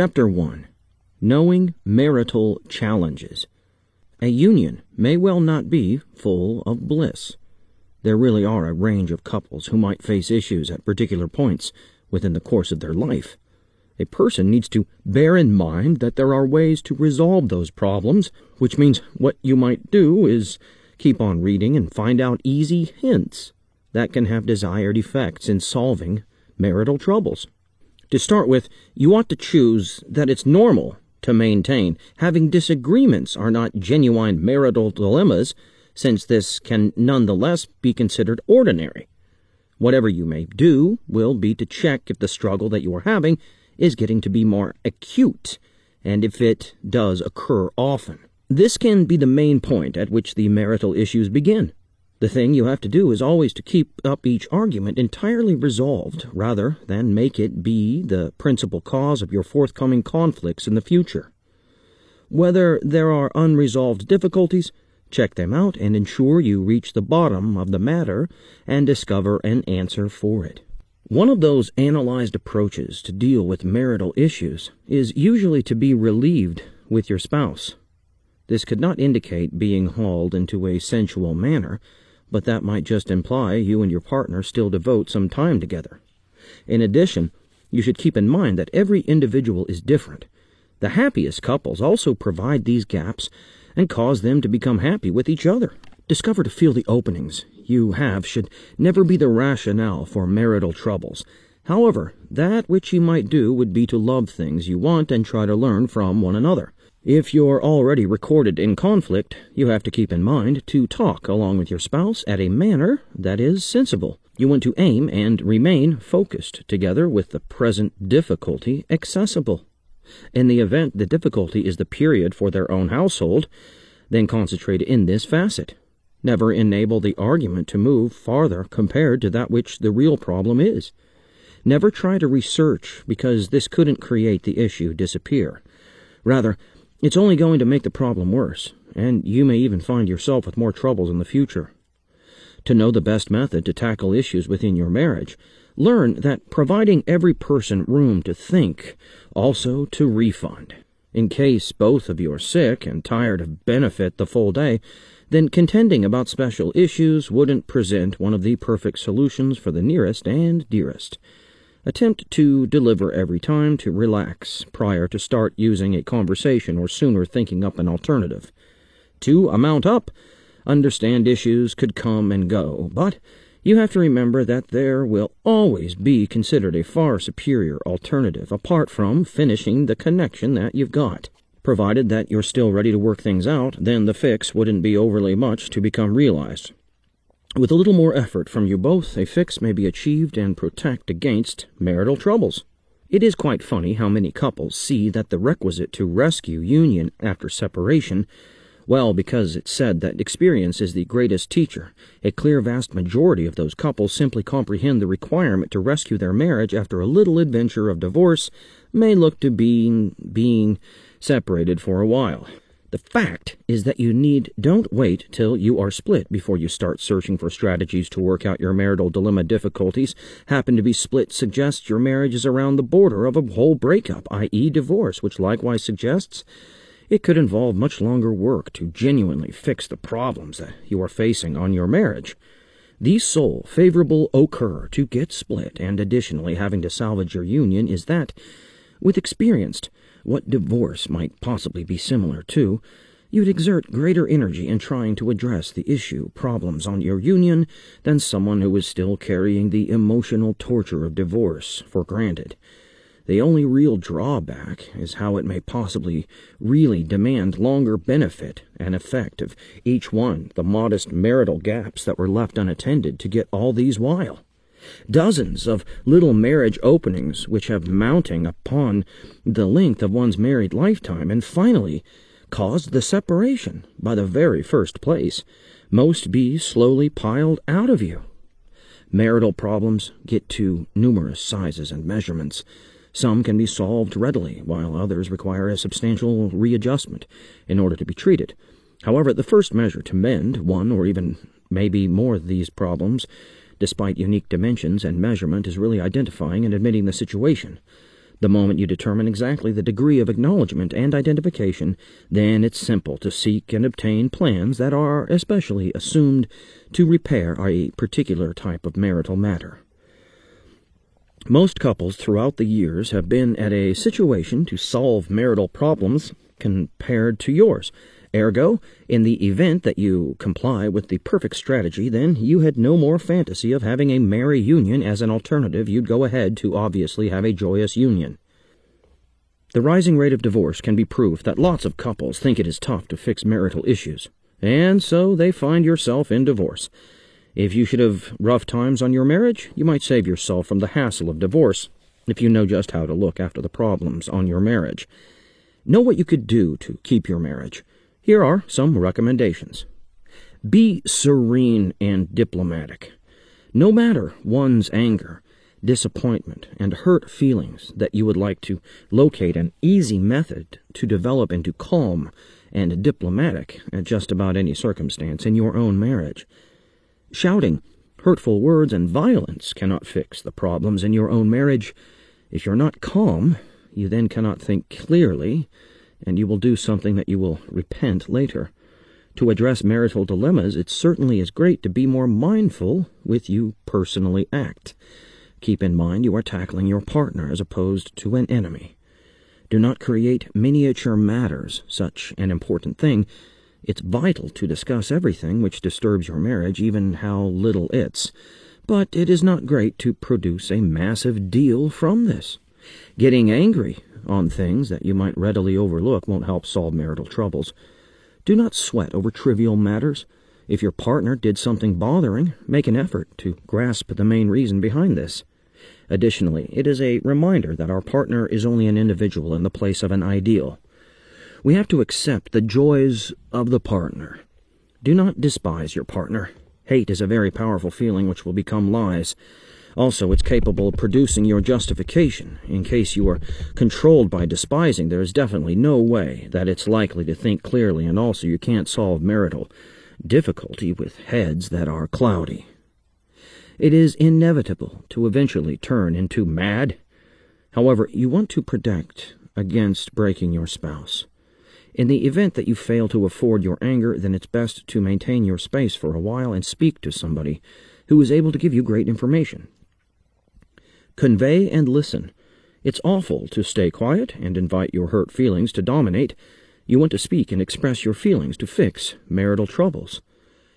Chapter 1 Knowing Marital Challenges. A union may well not be full of bliss. There really are a range of couples who might face issues at particular points within the course of their life. A person needs to bear in mind that there are ways to resolve those problems, which means what you might do is keep on reading and find out easy hints that can have desired effects in solving marital troubles. To start with, you ought to choose that it's normal to maintain having disagreements are not genuine marital dilemmas, since this can nonetheless be considered ordinary. Whatever you may do will be to check if the struggle that you are having is getting to be more acute, and if it does occur often. This can be the main point at which the marital issues begin. The thing you have to do is always to keep up each argument entirely resolved, rather than make it be the principal cause of your forthcoming conflicts in the future. Whether there are unresolved difficulties, check them out and ensure you reach the bottom of the matter and discover an answer for it. One of those analyzed approaches to deal with marital issues is usually to be relieved with your spouse. This could not indicate being hauled into a sensual manner, but that might just imply you and your partner still devote some time together. In addition, you should keep in mind that every individual is different. The happiest couples also provide these gaps and cause them to become happy with each other. Discover to feel the openings you have should never be the rationale for marital troubles. However, that which you might do would be to love things you want and try to learn from one another. If you're already recorded in conflict, you have to keep in mind to talk along with your spouse at a manner that is sensible. You want to aim and remain focused together with the present difficulty accessible. In the event the difficulty is the period for their own household, then concentrate in this facet. Never enable the argument to move farther compared to that which the real problem is. Never try to research because this couldn't create the issue disappear. Rather, it's only going to make the problem worse, and you may even find yourself with more troubles in the future. To know the best method to tackle issues within your marriage, learn that providing every person room to think, also to refund. In case both of you are sick and tired of benefit the full day, then contending about special issues wouldn't present one of the perfect solutions for the nearest and dearest. Attempt to deliver every time to relax prior to start using a conversation or sooner thinking up an alternative. To amount up, understand issues could come and go, but you have to remember that there will always be considered a far superior alternative apart from finishing the connection that you've got. Provided that you're still ready to work things out, then the fix wouldn't be overly much to become realized. With a little more effort from you both, a fix may be achieved and protect against marital troubles. It is quite funny how many couples see that the requisite to rescue union after separation, well, because it's said that experience is the greatest teacher, a clear vast majority of those couples simply comprehend the requirement to rescue their marriage after a little adventure of divorce may look to being being separated for a while. The fact is that you need don't wait till you are split before you start searching for strategies to work out your marital dilemma difficulties. Happen to be split suggests your marriage is around the border of a whole breakup, i.e. divorce, which likewise suggests it could involve much longer work to genuinely fix the problems that you are facing on your marriage. The sole favorable occur to get split and additionally having to salvage your union is that, with experienced what divorce might possibly be similar to, you'd exert greater energy in trying to address the issue problems on your union than someone who is still carrying the emotional torture of divorce for granted. The only real drawback is how it may possibly really demand longer benefit and effect of each one the modest marital gaps that were left unattended to get all these while dozens of little marriage openings which have mounting upon the length of one's married lifetime, and finally caused the separation by the very first place, most be slowly piled out of you. Marital problems get to numerous sizes and measurements. Some can be solved readily, while others require a substantial readjustment in order to be treated. However, the first measure to mend one or even maybe more of these problems despite unique dimensions and measurement, is really identifying and admitting the situation. The moment you determine exactly the degree of acknowledgement and identification, then it's simple to seek and obtain plans that are especially assumed to repair a particular type of marital matter. Most couples throughout the years have been at a situation to solve marital problems compared to yours. Ergo, in the event that you comply with the perfect strategy, then you had no more fantasy of having a merry union as an alternative. You'd go ahead to obviously have a joyous union. The rising rate of divorce can be proof that lots of couples think it is tough to fix marital issues, and so they find yourself in divorce. If you should have rough times on your marriage, you might save yourself from the hassle of divorce if you know just how to look after the problems on your marriage. Know what you could do to keep your marriage. Here are some recommendations. Be serene and diplomatic. No matter one's anger, disappointment, and hurt feelings that you would like to locate an easy method to develop into calm and diplomatic at just about any circumstance in your own marriage. Shouting, hurtful words, and violence cannot fix the problems in your own marriage. If you're not calm, you then cannot think clearly and you will do something that you will repent later. To address marital dilemmas, it certainly is great to be more mindful with you personally act. Keep in mind you are tackling your partner as opposed to an enemy. Do not create miniature matters such an important thing. It's vital to discuss everything which disturbs your marriage, even how little it's. But it is not great to produce a massive deal from this. Getting angry on things that you might readily overlook won't help solve marital troubles. Do not sweat over trivial matters. If your partner did something bothering, make an effort to grasp the main reason behind this. Additionally, it is a reminder that our partner is only an individual in the place of an ideal. We have to accept the joys of the partner. Do not despise your partner. Hate is a very powerful feeling which will become lies. Also, it's capable of producing your justification. In case you are controlled by despising, there is definitely no way that it's likely to think clearly, and also you can't solve marital difficulty with heads that are cloudy. It is inevitable to eventually turn into mad. However, you want to protect against breaking your spouse. In the event that you fail to afford your anger, then it's best to maintain your space for a while and speak to somebody who is able to give you great information. Convey and listen. It's awful to stay quiet and invite your hurt feelings to dominate. You want to speak and express your feelings to fix marital troubles.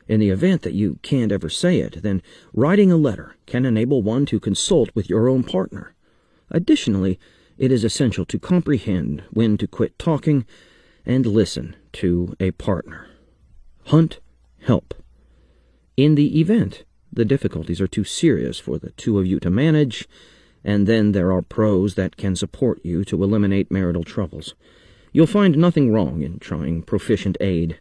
In the event that you can't ever say it, then writing a letter can enable one to consult with your own partner. Additionally, it is essential to comprehend when to quit talking and listen to a partner. Hunt help. In the event the difficulties are too serious for the two of you to manage, and then there are pros that can support you to eliminate marital troubles. You'll find nothing wrong in trying proficient aid.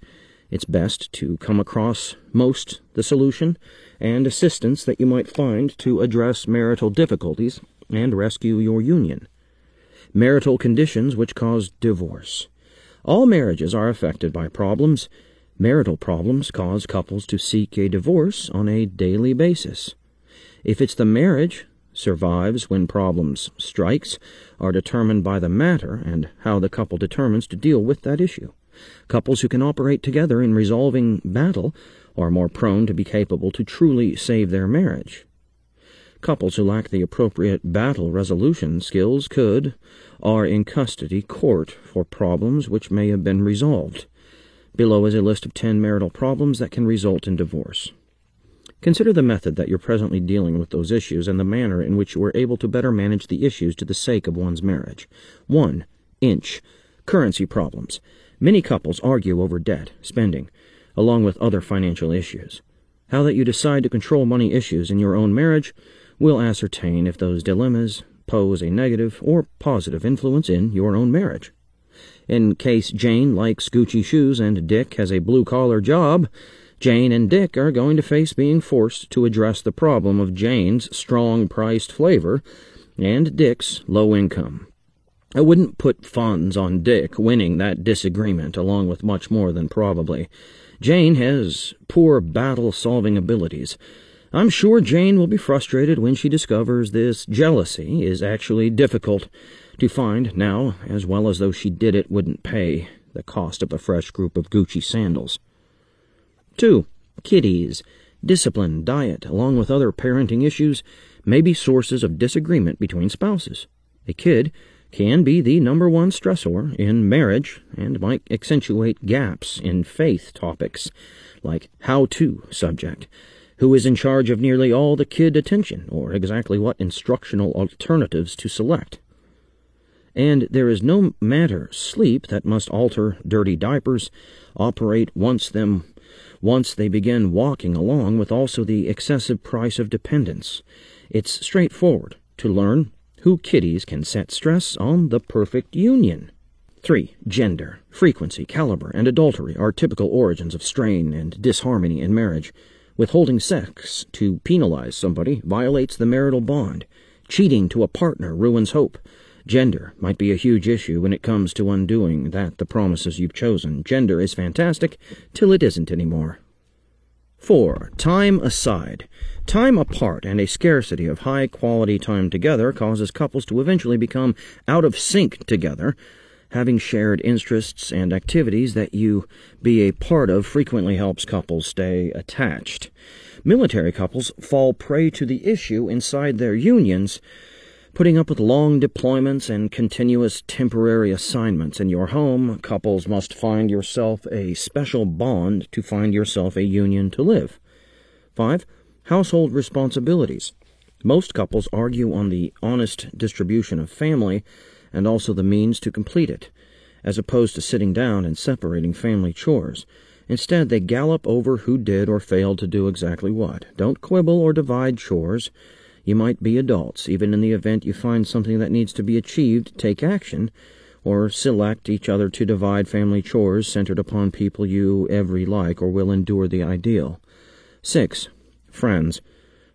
It's best to come across most the solution and assistance that you might find to address marital difficulties and rescue your union. Marital conditions which cause divorce. All marriages are affected by problems, Marital problems cause couples to seek a divorce on a daily basis. If it's the marriage survives when problems strikes are determined by the matter and how the couple determines to deal with that issue. Couples who can operate together in resolving battle are more prone to be capable to truly save their marriage. Couples who lack the appropriate battle resolution skills could, are in custody court for problems which may have been resolved. Below is a list of 10 marital problems that can result in divorce. Consider the method that you're presently dealing with those issues and the manner in which you are able to better manage the issues to the sake of one's marriage. 1. Inch. Currency problems. Many couples argue over debt, spending, along with other financial issues. How that you decide to control money issues in your own marriage will ascertain if those dilemmas pose a negative or positive influence in your own marriage. In case Jane likes Gucci shoes and Dick has a blue collar job, Jane and Dick are going to face being forced to address the problem of Jane's strong priced flavor and Dick's low income. I wouldn't put funds on Dick winning that disagreement, along with much more than probably. Jane has poor battle solving abilities. I'm sure Jane will be frustrated when she discovers this jealousy is actually difficult to find now, as well as though she did it wouldn't pay the cost of a fresh group of Gucci sandals. 2. Kiddies. Discipline, diet, along with other parenting issues, may be sources of disagreement between spouses. A kid can be the number one stressor in marriage and might accentuate gaps in faith topics like how to subject, who is in charge of nearly all the kid attention, or exactly what instructional alternatives to select. And there is no matter sleep that must alter dirty diapers, operate once them once they begin walking along with also the excessive price of dependence. It's straightforward to learn who kiddies can set stress on the perfect union. 3. Gender, frequency, caliber, and adultery are typical origins of strain and disharmony in marriage. Withholding sex to penalize somebody violates the marital bond. Cheating to a partner ruins hope. Gender might be a huge issue when it comes to undoing that the promises you've chosen. Gender is fantastic till it isn't anymore. 4. Time aside. Time apart and a scarcity of high quality time together causes couples to eventually become out of sync together. Having shared interests and activities that you be a part of frequently helps couples stay attached. Military couples fall prey to the issue inside their unions Putting up with long deployments and continuous temporary assignments in your home, couples must find yourself a special bond to find yourself a union to live. 5. Household responsibilities. Most couples argue on the honest distribution of family and also the means to complete it, as opposed to sitting down and separating family chores. Instead, they gallop over who did or failed to do exactly what. Don't quibble or divide chores. You might be adults. Even in the event you find something that needs to be achieved, take action, or select each other to divide family chores centered upon people you every like or will endure the ideal. 6. Friends.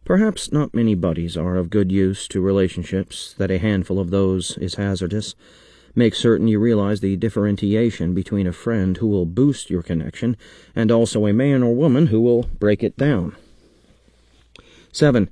Perhaps not many buddies are of good use to relationships, that a handful of those is hazardous. Make certain you realize the differentiation between a friend who will boost your connection and also a man or woman who will break it down. 7.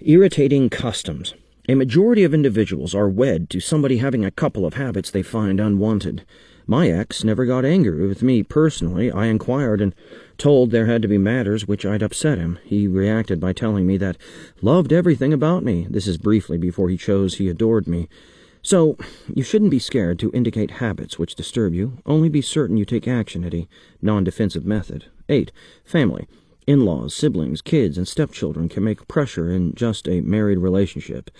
Irritating customs. A majority of individuals are wed to somebody having a couple of habits they find unwanted. My ex never got angry with me personally. I inquired and told there had to be matters which I'd upset him. He reacted by telling me that loved everything about me. This is briefly before he chose he adored me. So, you shouldn't be scared to indicate habits which disturb you. Only be certain you take action at a non-defensive method. 8. Family. In-laws, siblings, kids, and stepchildren can make pressure in just a married relationship.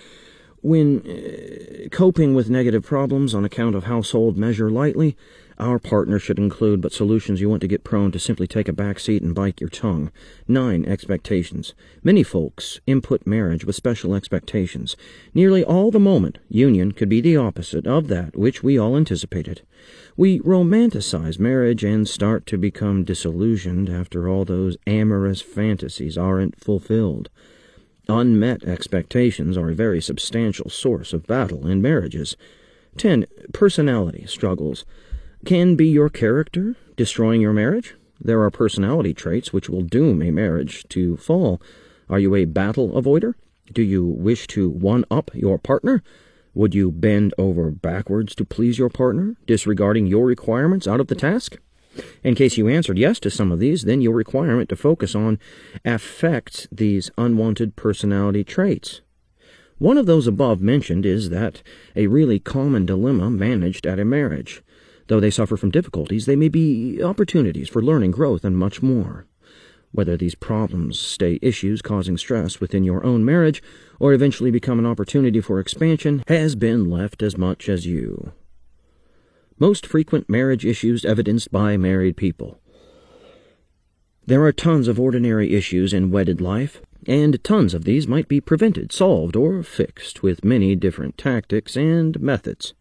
When uh, coping with negative problems on account of household measure lightly, our partner should include but solutions you want to get prone to simply take a back seat and bite your tongue. 9. Expectations. Many folks input marriage with special expectations. Nearly all the moment, union could be the opposite of that which we all anticipated. We romanticize marriage and start to become disillusioned after all those amorous fantasies aren't fulfilled. Unmet expectations are a very substantial source of battle in marriages. 10. Personality struggles can be your character destroying your marriage. There are personality traits which will doom a marriage to fall. Are you a battle avoider? Do you wish to one up your partner? Would you bend over backwards to please your partner, disregarding your requirements out of the task? In case you answered yes to some of these, then your requirement to focus on affects these unwanted personality traits. One of those above mentioned is that a really common dilemma managed at a marriage. Though they suffer from difficulties, they may be opportunities for learning, growth, and much more. Whether these problems stay issues causing stress within your own marriage or eventually become an opportunity for expansion has been left as much as you. Most frequent marriage issues evidenced by married people. There are tons of ordinary issues in wedded life, and tons of these might be prevented, solved, or fixed with many different tactics and methods.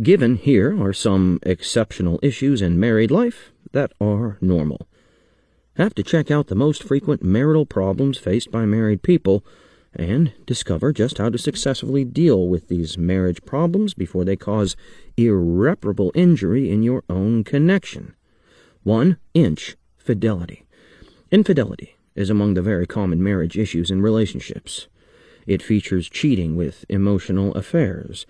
Given here are some exceptional issues in married life that are normal. Have to check out the most frequent marital problems faced by married people and discover just how to successfully deal with these marriage problems before they cause irreparable injury in your own connection. 1. Inch fidelity. Infidelity is among the very common marriage issues in relationships. It features cheating with emotional affairs,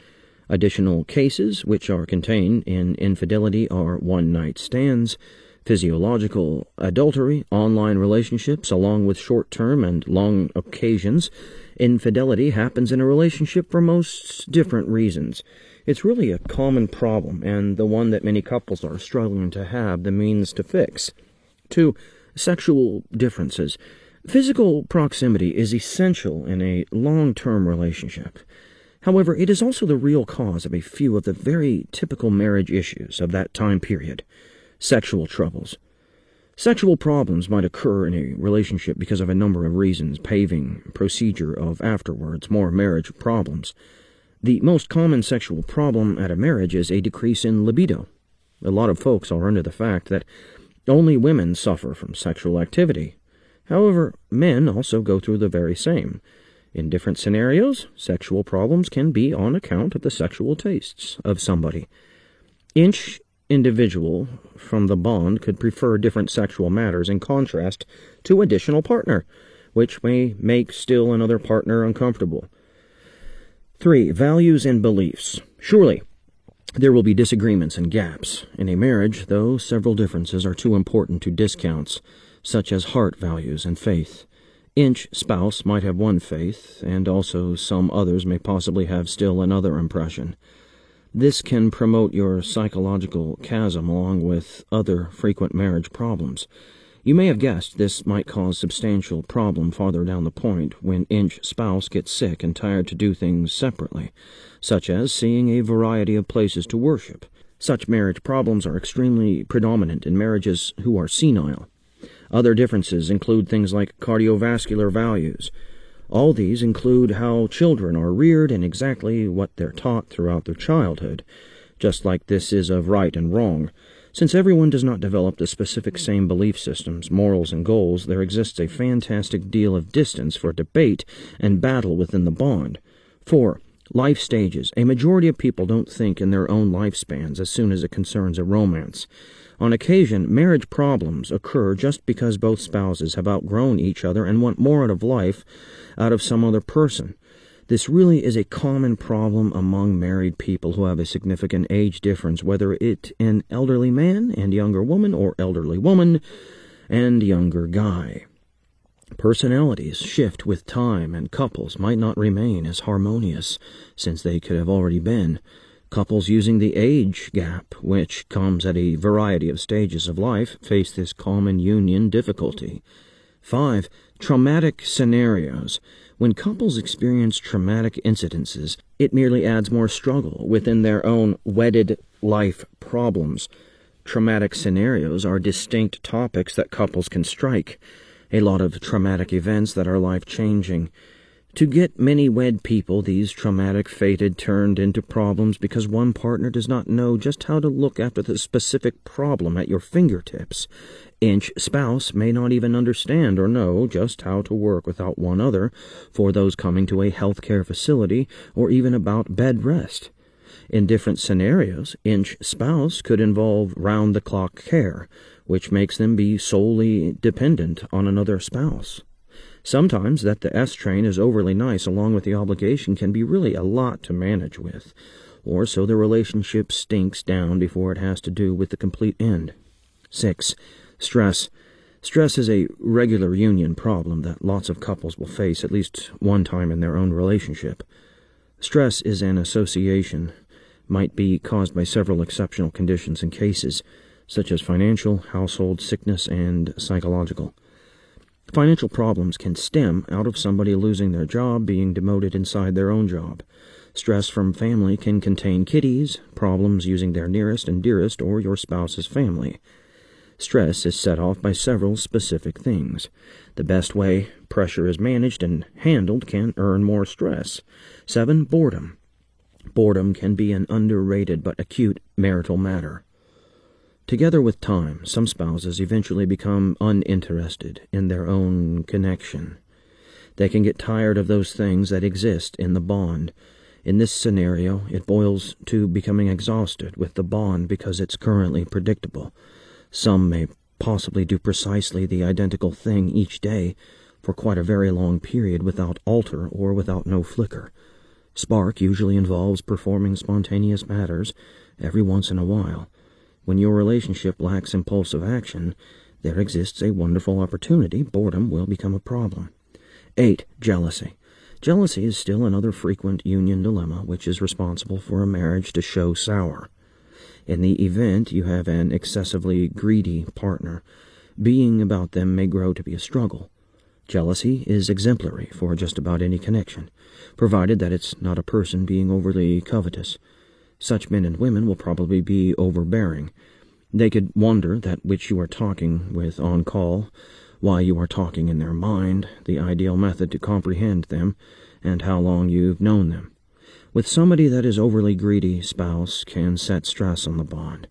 Additional cases which are contained in infidelity are one night stands, physiological adultery, online relationships, along with short term and long occasions. Infidelity happens in a relationship for most different reasons. It's really a common problem, and the one that many couples are struggling to have the means to fix. Two, sexual differences. Physical proximity is essential in a long term relationship. However, it is also the real cause of a few of the very typical marriage issues of that time period sexual troubles. Sexual problems might occur in a relationship because of a number of reasons, paving procedure of afterwards more marriage problems. The most common sexual problem at a marriage is a decrease in libido. A lot of folks are under the fact that only women suffer from sexual activity. However, men also go through the very same. In different scenarios, sexual problems can be on account of the sexual tastes of somebody. Each individual from the bond could prefer different sexual matters in contrast to additional partner, which may make still another partner uncomfortable. 3. Values and beliefs. Surely, there will be disagreements and gaps. In a marriage, though, several differences are too important to discounts, such as heart values and faith. Inch spouse might have one faith, and also some others may possibly have still another impression. This can promote your psychological chasm along with other frequent marriage problems. You may have guessed this might cause substantial problem farther down the point when inch spouse gets sick and tired to do things separately, such as seeing a variety of places to worship. Such marriage problems are extremely predominant in marriages who are senile. Other differences include things like cardiovascular values, all these include how children are reared and exactly what they're taught throughout their childhood, just like this is of right and wrong. Since everyone does not develop the specific same belief systems, morals, and goals, there exists a fantastic deal of distance for debate and battle within the bond. 4. Life stages. A majority of people don't think in their own lifespans as soon as it concerns a romance. On occasion, marriage problems occur just because both spouses have outgrown each other and want more out of life out of some other person. This really is a common problem among married people who have a significant age difference, whether it an elderly man and younger woman or elderly woman and younger guy. Personalities shift with time, and couples might not remain as harmonious since they could have already been. Couples using the age gap, which comes at a variety of stages of life, face this common union difficulty. 5. Traumatic scenarios. When couples experience traumatic incidences, it merely adds more struggle within their own wedded life problems. Traumatic scenarios are distinct topics that couples can strike. A lot of traumatic events that are life changing. To get many wed people, these traumatic fated turned into problems because one partner does not know just how to look after the specific problem at your fingertips. Inch spouse may not even understand or know just how to work without one other for those coming to a healthcare facility or even about bed rest. In different scenarios, inch spouse could involve round the clock care, which makes them be solely dependent on another spouse. Sometimes that the S train is overly nice along with the obligation can be really a lot to manage with, or so the relationship stinks down before it has to do with the complete end. 6. Stress. Stress is a regular union problem that lots of couples will face at least one time in their own relationship. Stress is an association, might be caused by several exceptional conditions and cases, such as financial, household, sickness, and psychological. Financial problems can stem out of somebody losing their job, being demoted inside their own job. Stress from family can contain kiddies, problems using their nearest and dearest or your spouse's family. Stress is set off by several specific things. The best way pressure is managed and handled can earn more stress. 7. Boredom. Boredom can be an underrated but acute marital matter. Together with time, some spouses eventually become uninterested in their own connection. They can get tired of those things that exist in the bond. In this scenario, it boils to becoming exhausted with the bond because it's currently predictable. Some may possibly do precisely the identical thing each day for quite a very long period without alter or without no flicker. Spark usually involves performing spontaneous matters every once in a while. When your relationship lacks impulsive action, there exists a wonderful opportunity boredom will become a problem. 8. Jealousy. Jealousy is still another frequent union dilemma which is responsible for a marriage to show sour. In the event you have an excessively greedy partner, being about them may grow to be a struggle. Jealousy is exemplary for just about any connection, provided that it's not a person being overly covetous. Such men and women will probably be overbearing. They could wonder that which you are talking with on call, why you are talking in their mind, the ideal method to comprehend them, and how long you've known them. With somebody that is overly greedy, spouse can set stress on the bond.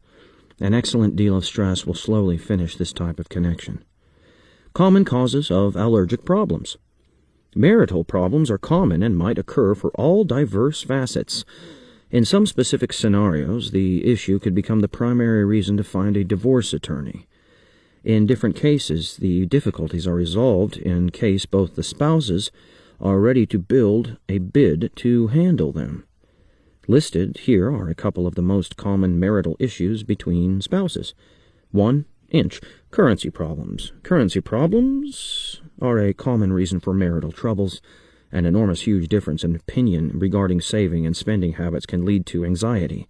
An excellent deal of stress will slowly finish this type of connection. Common causes of allergic problems. Marital problems are common and might occur for all diverse facets. In some specific scenarios, the issue could become the primary reason to find a divorce attorney. In different cases, the difficulties are resolved in case both the spouses are ready to build a bid to handle them. Listed here are a couple of the most common marital issues between spouses. 1 inch. Currency problems. Currency problems are a common reason for marital troubles. An enormous huge difference in opinion regarding saving and spending habits can lead to anxiety.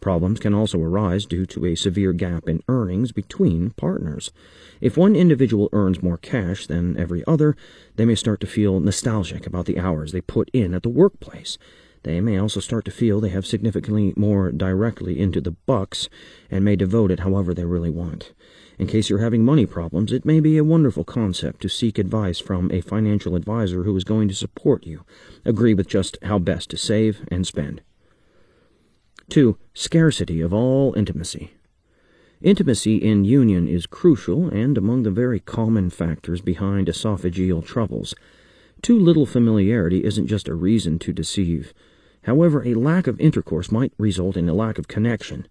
Problems can also arise due to a severe gap in earnings between partners. If one individual earns more cash than every other, they may start to feel nostalgic about the hours they put in at the workplace. They may also start to feel they have significantly more directly into the bucks and may devote it however they really want. In case you're having money problems, it may be a wonderful concept to seek advice from a financial advisor who is going to support you. Agree with just how best to save and spend. 2. Scarcity of all intimacy. Intimacy in union is crucial and among the very common factors behind esophageal troubles. Too little familiarity isn't just a reason to deceive. However, a lack of intercourse might result in a lack of connection.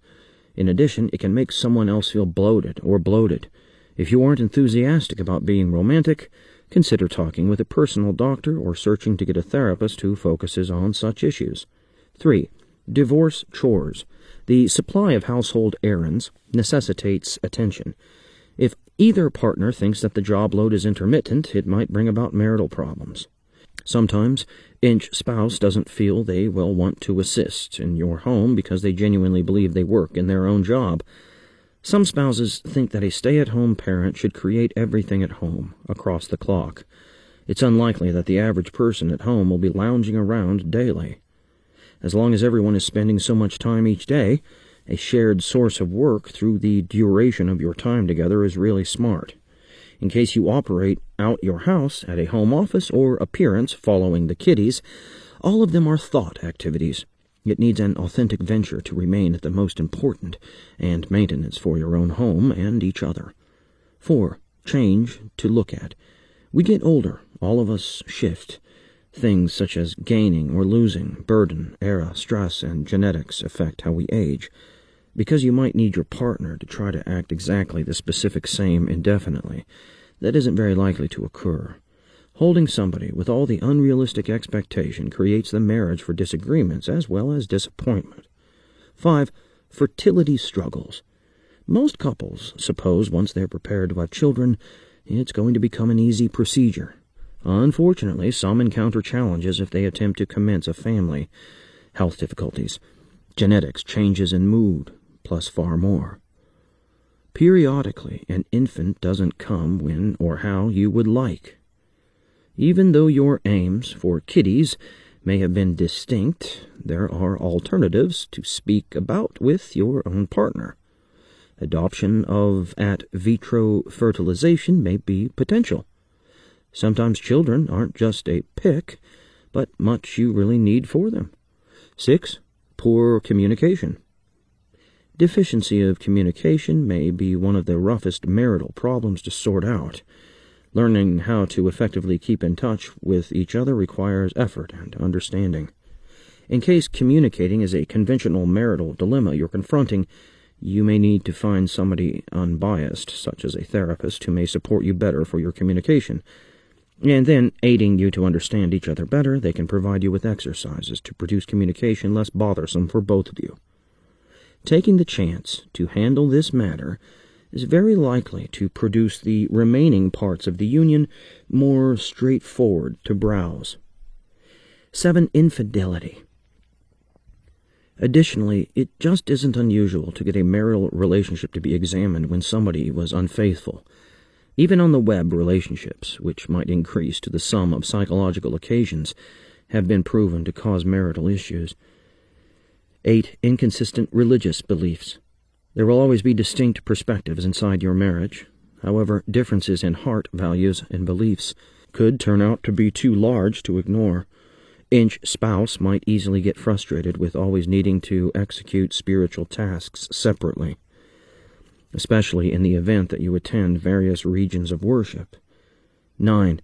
In addition, it can make someone else feel bloated or bloated. If you aren't enthusiastic about being romantic, consider talking with a personal doctor or searching to get a therapist who focuses on such issues. 3. Divorce chores. The supply of household errands necessitates attention. If either partner thinks that the job load is intermittent, it might bring about marital problems. Sometimes inch spouse doesn't feel they will want to assist in your home because they genuinely believe they work in their own job. Some spouses think that a stay-at-home parent should create everything at home, across the clock. It's unlikely that the average person at home will be lounging around daily. As long as everyone is spending so much time each day, a shared source of work through the duration of your time together is really smart in case you operate out your house at a home office or appearance following the kiddies. All of them are thought activities. It needs an authentic venture to remain at the most important, and maintenance for your own home and each other. 4. Change to look at. We get older. All of us shift. Things such as gaining or losing, burden, era, stress, and genetics affect how we age. Because you might need your partner to try to act exactly the specific same indefinitely, that isn't very likely to occur. Holding somebody with all the unrealistic expectation creates the marriage for disagreements as well as disappointment. 5. Fertility struggles. Most couples suppose once they're prepared to have children, it's going to become an easy procedure. Unfortunately, some encounter challenges if they attempt to commence a family. Health difficulties, genetics, changes in mood, plus far more. Periodically, an infant doesn't come when or how you would like. Even though your aims for kiddies may have been distinct, there are alternatives to speak about with your own partner. Adoption of at vitro fertilization may be potential. Sometimes children aren't just a pick, but much you really need for them. 6. Poor communication. Deficiency of communication may be one of the roughest marital problems to sort out. Learning how to effectively keep in touch with each other requires effort and understanding. In case communicating is a conventional marital dilemma you're confronting, you may need to find somebody unbiased, such as a therapist, who may support you better for your communication. And then, aiding you to understand each other better, they can provide you with exercises to produce communication less bothersome for both of you. Taking the chance to handle this matter is very likely to produce the remaining parts of the union more straightforward to browse. 7. Infidelity. Additionally, it just isn't unusual to get a marital relationship to be examined when somebody was unfaithful. Even on the web, relationships, which might increase to the sum of psychological occasions, have been proven to cause marital issues. 8. Inconsistent religious beliefs. There will always be distinct perspectives inside your marriage. However, differences in heart values and beliefs could turn out to be too large to ignore. Inch spouse might easily get frustrated with always needing to execute spiritual tasks separately, especially in the event that you attend various regions of worship. 9.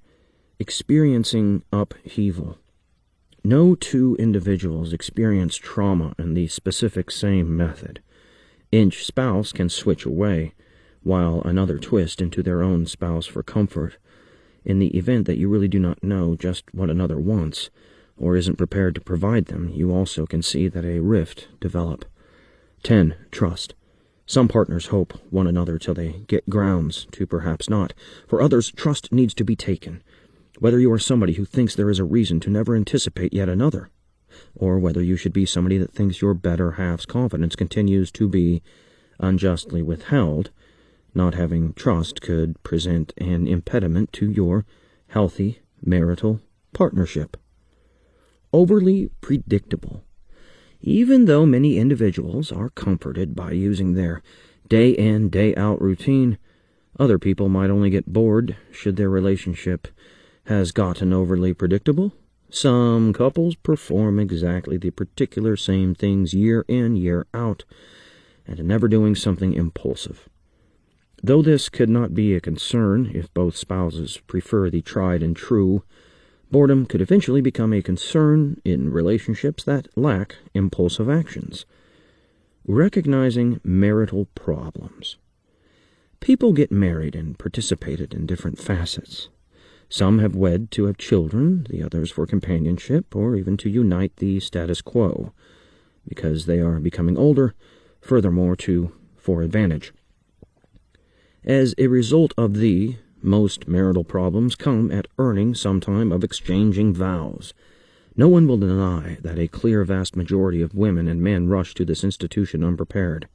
Experiencing upheaval. No two individuals experience trauma in the specific same method. Inch spouse can switch away, while another twist into their own spouse for comfort. In the event that you really do not know just what another wants, or isn't prepared to provide them, you also can see that a rift develop. 10. Trust. Some partners hope one another till they get grounds to perhaps not. For others, trust needs to be taken. Whether you are somebody who thinks there is a reason to never anticipate yet another, or whether you should be somebody that thinks your better half's confidence continues to be unjustly withheld, not having trust could present an impediment to your healthy marital partnership. Overly predictable. Even though many individuals are comforted by using their day in, day out routine, other people might only get bored should their relationship has gotten overly predictable some couples perform exactly the particular same things year in, year out, and never doing something impulsive. Though this could not be a concern if both spouses prefer the tried and true, boredom could eventually become a concern in relationships that lack impulsive actions. Recognizing marital problems. People get married and participated in different facets. Some have wed to have children, the others for companionship, or even to unite the status quo, because they are becoming older, furthermore to for advantage. As a result of the most marital problems come at earning some time of exchanging vows. No one will deny that a clear vast majority of women and men rush to this institution unprepared.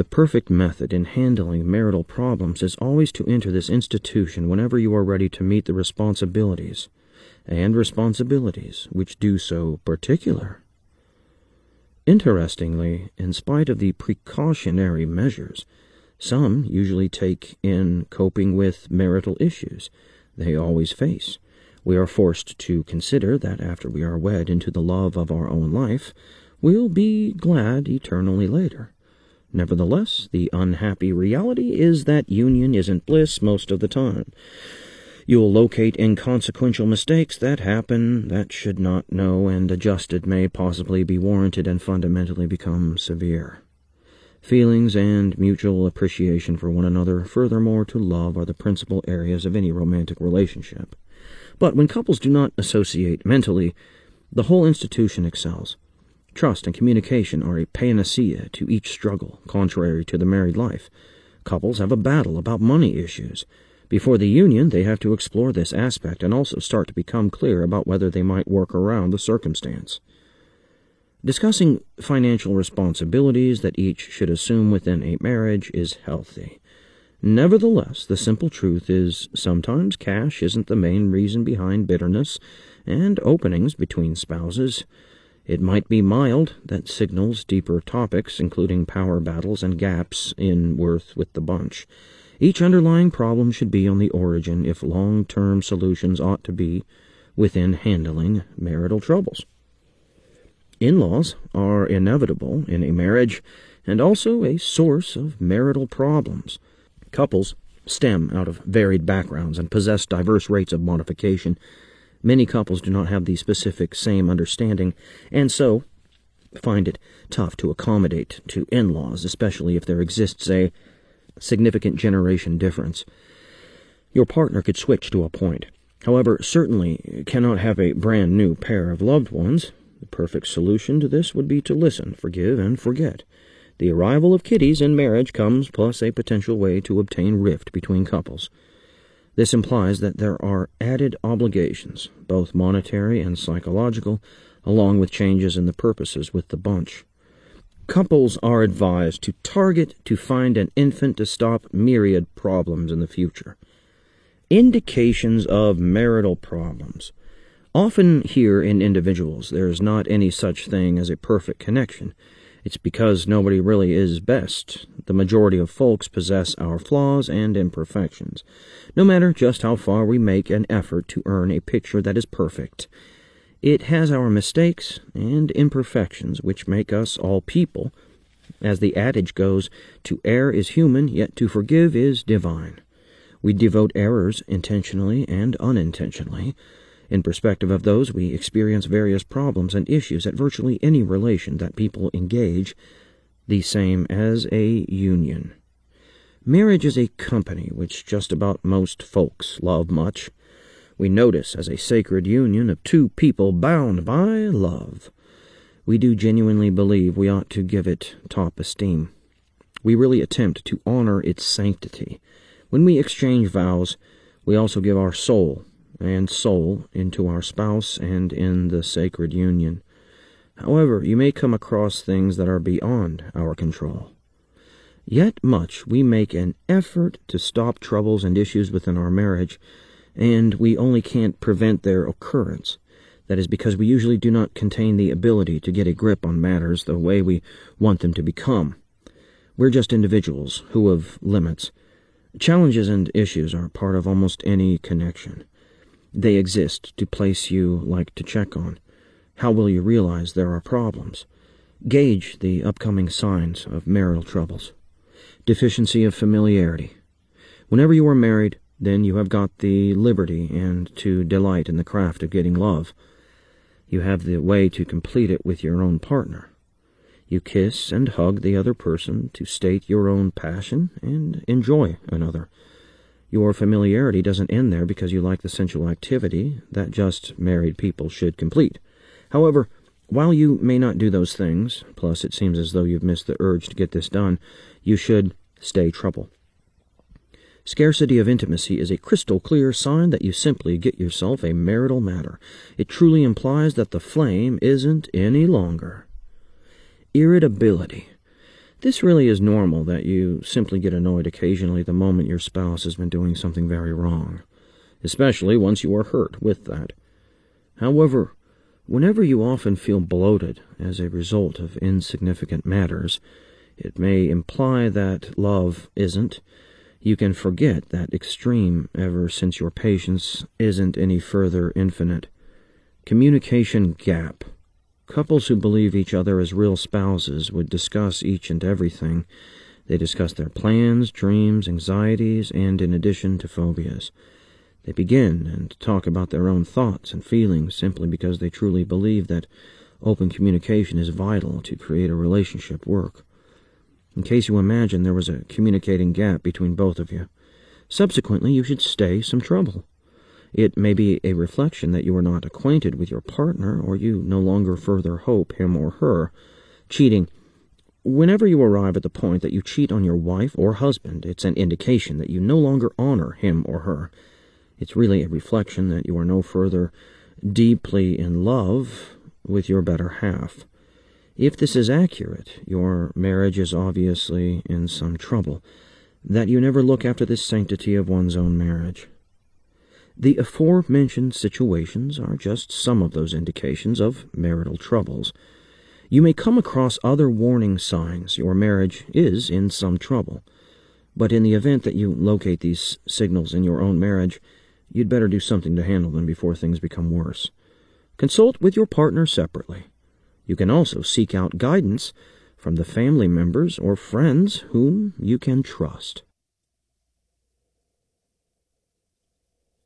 The perfect method in handling marital problems is always to enter this institution whenever you are ready to meet the responsibilities, and responsibilities which do so particular. Interestingly, in spite of the precautionary measures, some usually take in coping with marital issues they always face. We are forced to consider that after we are wed into the love of our own life, we'll be glad eternally later. Nevertheless, the unhappy reality is that union isn't bliss most of the time. You'll locate inconsequential mistakes that happen that should not know, and adjusted may possibly be warranted and fundamentally become severe. Feelings and mutual appreciation for one another, furthermore to love, are the principal areas of any romantic relationship. But when couples do not associate mentally, the whole institution excels. Trust and communication are a panacea to each struggle, contrary to the married life. Couples have a battle about money issues. Before the union, they have to explore this aspect and also start to become clear about whether they might work around the circumstance. Discussing financial responsibilities that each should assume within a marriage is healthy. Nevertheless, the simple truth is sometimes cash isn't the main reason behind bitterness and openings between spouses. It might be mild, that signals deeper topics, including power battles and gaps in worth with the bunch. Each underlying problem should be on the origin if long term solutions ought to be within handling marital troubles. In laws are inevitable in a marriage and also a source of marital problems. Couples stem out of varied backgrounds and possess diverse rates of modification Many couples do not have the specific same understanding, and so find it tough to accommodate to in laws, especially if there exists a significant generation difference. Your partner could switch to a point. However, certainly cannot have a brand new pair of loved ones. The perfect solution to this would be to listen, forgive, and forget. The arrival of kiddies in marriage comes plus a potential way to obtain rift between couples. This implies that there are added obligations, both monetary and psychological, along with changes in the purposes with the bunch. Couples are advised to target to find an infant to stop myriad problems in the future. Indications of marital problems. Often here in individuals, there is not any such thing as a perfect connection. It's because nobody really is best. The majority of folks possess our flaws and imperfections, no matter just how far we make an effort to earn a picture that is perfect. It has our mistakes and imperfections, which make us all people. As the adage goes, to err is human, yet to forgive is divine. We devote errors intentionally and unintentionally. In perspective of those, we experience various problems and issues at virtually any relation that people engage, the same as a union. Marriage is a company which just about most folks love much. We notice as a sacred union of two people bound by love. We do genuinely believe we ought to give it top esteem. We really attempt to honor its sanctity. When we exchange vows, we also give our soul and soul into our spouse and in the sacred union. However, you may come across things that are beyond our control. Yet much we make an effort to stop troubles and issues within our marriage, and we only can't prevent their occurrence. That is because we usually do not contain the ability to get a grip on matters the way we want them to become. We're just individuals who have limits. Challenges and issues are part of almost any connection. They exist to place you like to check on. How will you realize there are problems? Gauge the upcoming signs of marital troubles. Deficiency of familiarity. Whenever you are married, then you have got the liberty and to delight in the craft of getting love. You have the way to complete it with your own partner. You kiss and hug the other person to state your own passion and enjoy another. Your familiarity doesn't end there because you like the sensual activity that just married people should complete. However, while you may not do those things, plus it seems as though you've missed the urge to get this done, you should stay trouble. Scarcity of intimacy is a crystal clear sign that you simply get yourself a marital matter. It truly implies that the flame isn't any longer. Irritability. This really is normal that you simply get annoyed occasionally the moment your spouse has been doing something very wrong, especially once you are hurt with that. However, whenever you often feel bloated as a result of insignificant matters, it may imply that love isn't. You can forget that extreme ever since your patience isn't any further infinite. Communication gap. Couples who believe each other as real spouses would discuss each and everything. They discuss their plans, dreams, anxieties, and in addition to phobias. They begin and talk about their own thoughts and feelings simply because they truly believe that open communication is vital to create a relationship work. In case you imagine there was a communicating gap between both of you, subsequently you should stay some trouble. It may be a reflection that you are not acquainted with your partner, or you no longer further hope him or her. Cheating. Whenever you arrive at the point that you cheat on your wife or husband, it's an indication that you no longer honor him or her. It's really a reflection that you are no further deeply in love with your better half. If this is accurate, your marriage is obviously in some trouble, that you never look after the sanctity of one's own marriage. The aforementioned situations are just some of those indications of marital troubles. You may come across other warning signs your marriage is in some trouble. But in the event that you locate these signals in your own marriage, you'd better do something to handle them before things become worse. Consult with your partner separately. You can also seek out guidance from the family members or friends whom you can trust.